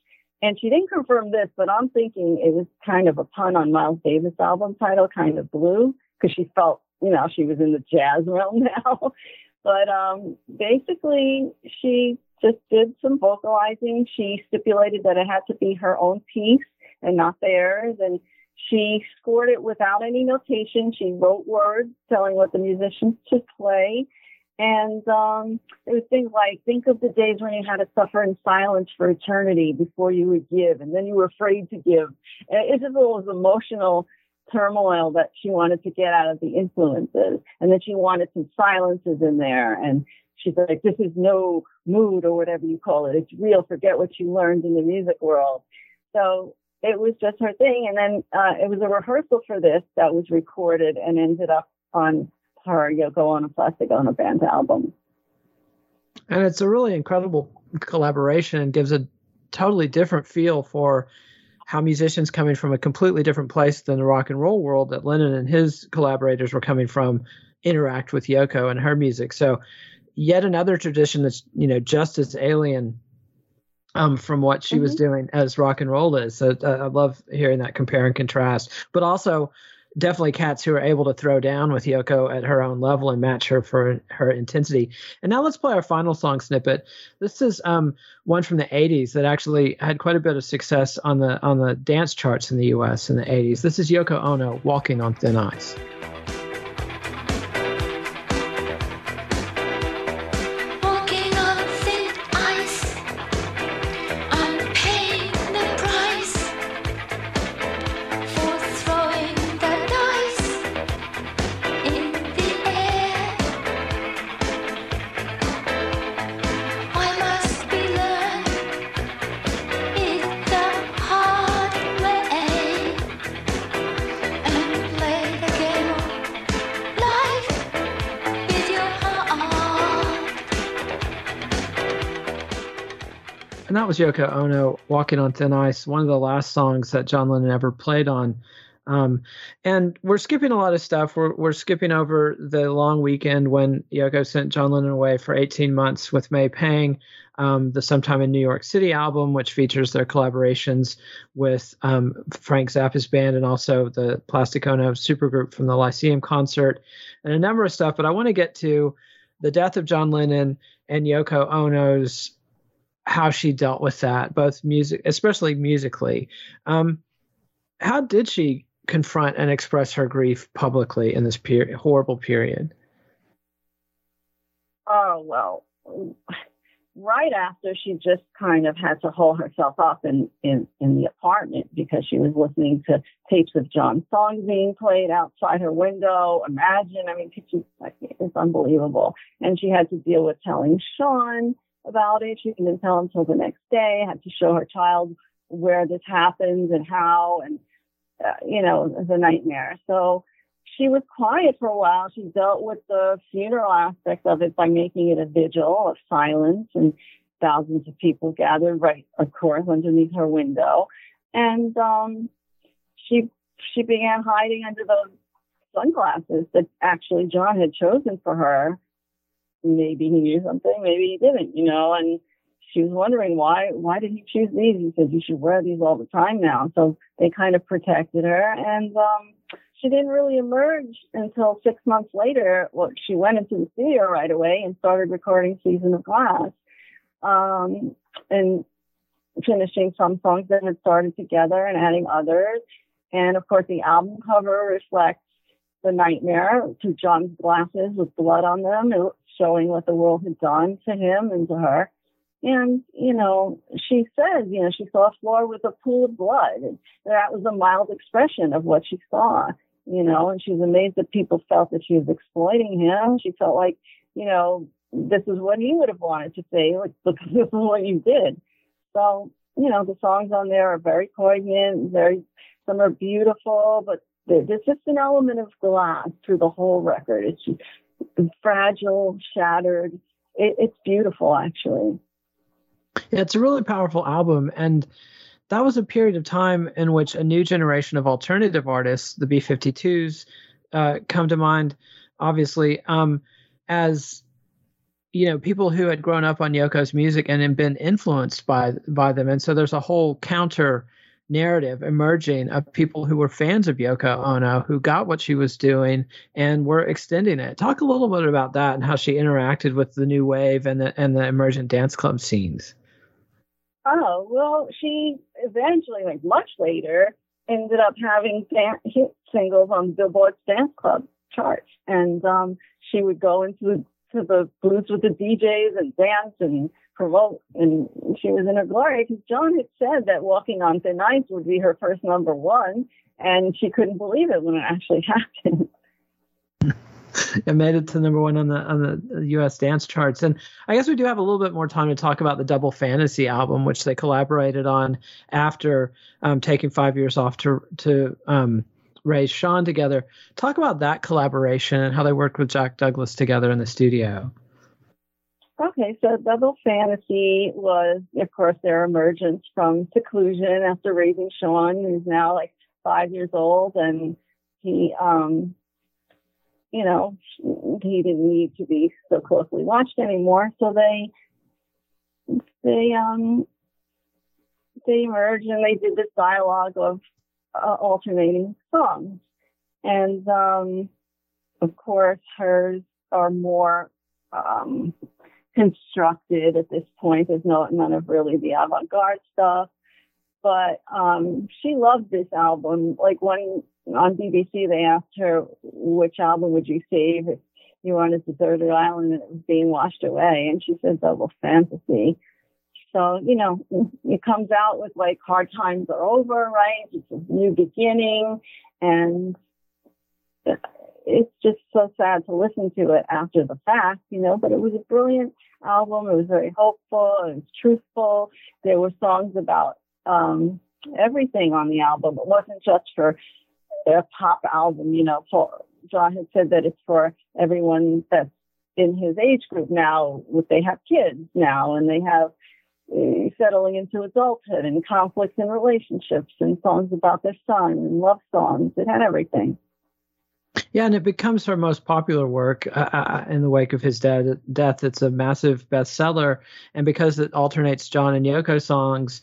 And she didn't confirm this, but I'm thinking it was kind of a pun on Miles Davis' album title, kind of blue, because she felt, you know, she was in the jazz realm now. but um, basically, she just did some vocalizing. She stipulated that it had to be her own piece and not theirs. And she scored it without any notation. She wrote words telling what the musicians should play. And um, it was things like, think of the days when you had to suffer in silence for eternity before you would give, and then you were afraid to give. And just was emotional turmoil that she wanted to get out of the influences. And then she wanted some silences in there. And she's like, this is no mood or whatever you call it. It's real. Forget what you learned in the music world. So it was just her thing. And then uh, it was a rehearsal for this that was recorded and ended up on her Yoko Ono Plastic Ono Band album. And it's a really incredible collaboration and gives a totally different feel for how musicians coming from a completely different place than the rock and roll world that Lennon and his collaborators were coming from interact with Yoko and her music. So yet another tradition that's, you know, just as alien um, from what she mm-hmm. was doing as rock and roll is. So uh, I love hearing that compare and contrast, but also definitely cats who are able to throw down with Yoko at her own level and match her for her intensity. And now let's play our final song snippet. This is um, one from the 80s that actually had quite a bit of success on the on the dance charts in the US in the 80s. This is Yoko Ono walking on thin ice. That was Yoko Ono, Walking on Thin Ice, one of the last songs that John Lennon ever played on. Um, and we're skipping a lot of stuff. We're, we're skipping over the long weekend when Yoko sent John Lennon away for 18 months with May Pang, um, the Sometime in New York City album, which features their collaborations with um, Frank Zappa's band and also the Plastic Ono supergroup from the Lyceum concert, and a number of stuff. But I want to get to the death of John Lennon and Yoko Ono's how she dealt with that, both music, especially musically. Um, how did she confront and express her grief publicly in this period, horrible period? Oh well, right after she just kind of had to hold herself up in in in the apartment because she was listening to tapes of John songs being played outside her window. Imagine, I mean, it's unbelievable, and she had to deal with telling Sean about it. She didn't tell until the next day. Had to show her child where this happens and how, and uh, you know, a nightmare. So she was quiet for a while. She dealt with the funeral aspect of it by making it a vigil of silence, and thousands of people gathered right, of course, underneath her window. And um, she she began hiding under those sunglasses that actually John had chosen for her maybe he knew something, maybe he didn't, you know, and she was wondering why why did he choose these? He said you should wear these all the time now. So they kind of protected her and um she didn't really emerge until six months later. Well, she went into the studio right away and started recording Season of Glass. Um and finishing some songs that had started together and adding others. And of course the album cover reflects the nightmare to John's glasses with blood on them showing what the world had done to him and to her. And, you know, she says, you know, she saw a floor with a pool of blood. And that was a mild expression of what she saw, you know, and she was amazed that people felt that she was exploiting him. She felt like, you know, this is what he would have wanted to say. Like, look, this is what you did. So, you know, the songs on there are very poignant, very, some are beautiful, but there's just an element of glass through the whole record. It's just fragile, shattered. It, it's beautiful, actually. Yeah, it's a really powerful album. And that was a period of time in which a new generation of alternative artists, the B 52s, uh, come to mind, obviously, um, as you know people who had grown up on Yoko's music and been influenced by by them, and so there's a whole counter narrative emerging of people who were fans of Yoko Ono who got what she was doing and were extending it. Talk a little bit about that and how she interacted with the new wave and the and the emergent dance club scenes. Oh well, she eventually, like much later, ended up having dan- hit singles on Billboard's dance club charts, and um, she would go into the to the booths with the DJs and dance and promote. And she was in her glory because John had said that Walking on Thin Ice would be her first number one, and she couldn't believe it when it actually happened. it made it to number one on the on the U.S. dance charts, and I guess we do have a little bit more time to talk about the Double Fantasy album, which they collaborated on after um, taking five years off to to um, raise Sean together. Talk about that collaboration and how they worked with Jack Douglas together in the studio. Okay, so Double Fantasy was, of course, their emergence from seclusion after raising Sean, who's now like five years old, and he, um, you know, he didn't need to be so closely watched anymore. So they, they, um, they emerged and they did this dialogue of uh, alternating songs, and um, of course, hers are more. Um, constructed at this point. There's no none of really the avant-garde stuff. But um, she loved this album. Like when on BBC they asked her which album would you save if you were on a deserted island and it was being washed away, and she said Double Fantasy. So you know it comes out with like hard times are over, right? It's a new beginning, and it's just so sad to listen to it after the fact, you know, but it was a brilliant album. It was very hopeful. It was truthful. There were songs about um, everything on the album. It wasn't just for a pop album, you know. For, John had said that it's for everyone that's in his age group now. They have kids now, and they have uh, settling into adulthood and conflicts in relationships and songs about their son and love songs. It had everything. Yeah, and it becomes her most popular work uh, uh, in the wake of his dead, death. It's a massive bestseller, and because it alternates John and Yoko songs,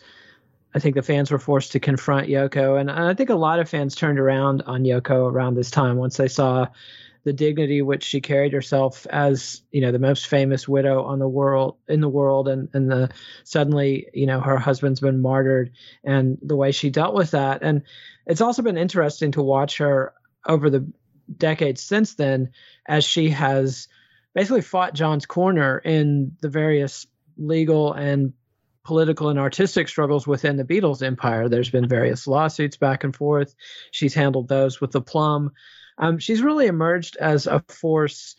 I think the fans were forced to confront Yoko, and I think a lot of fans turned around on Yoko around this time once they saw the dignity which she carried herself as you know the most famous widow on the world in the world and and the suddenly you know her husband's been martyred and the way she dealt with that and it's also been interesting to watch her over the decades since then as she has basically fought John's corner in the various legal and political and artistic struggles within the Beatles empire. There's been various lawsuits back and forth. She's handled those with the plum. Um, she's really emerged as a force,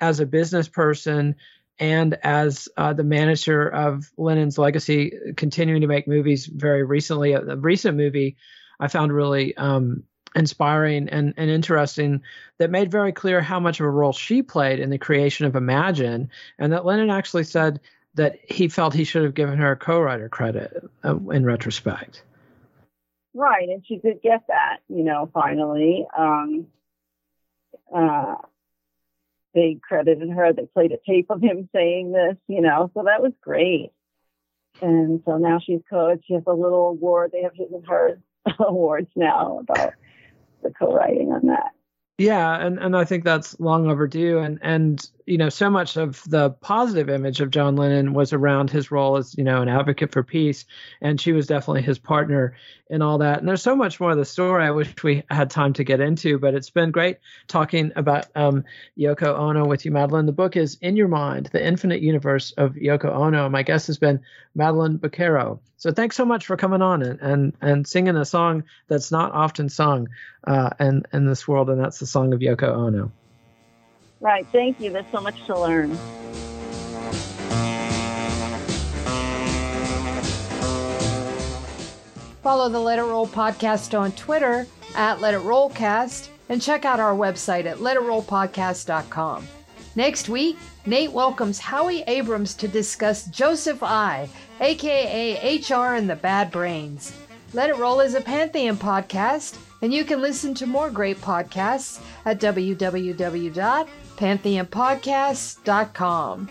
as a business person, and as uh, the manager of Lennon's legacy, continuing to make movies very recently. A, a recent movie I found really um, inspiring and, and interesting that made very clear how much of a role she played in the creation of Imagine, and that Lennon actually said that he felt he should have given her a co-writer credit uh, in retrospect. Right, and she did get that, you know, finally. Um, uh, they credited her. They played a tape of him saying this, you know, so that was great. And so now she's coach. She has a little award. They have given her awards now about the co-writing on that. Yeah, and, and I think that's long overdue. And and you know, so much of the positive image of John Lennon was around his role as, you know, an advocate for peace. And she was definitely his partner in all that. And there's so much more of the story I wish we had time to get into, but it's been great talking about um, Yoko Ono with you, Madeline. The book is In Your Mind, The Infinite Universe of Yoko Ono. My guest has been Madeline Bocaro. So thanks so much for coming on and, and, and singing a song that's not often sung uh, in, in this world, and that's the song of Yoko Ono. Right. Thank you. There's so much to learn. Follow the Let It Roll podcast on Twitter at Let It Rollcast and check out our website at letitrollpodcast.com. Next week, Nate welcomes Howie Abrams to discuss Joseph I, aka HR and the Bad Brains. Let It Roll is a Pantheon podcast, and you can listen to more great podcasts at www.pantheonpodcasts.com.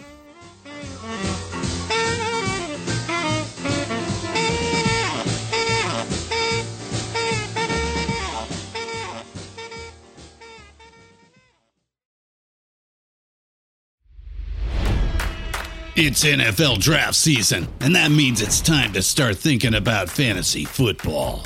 It's NFL draft season, and that means it's time to start thinking about fantasy football.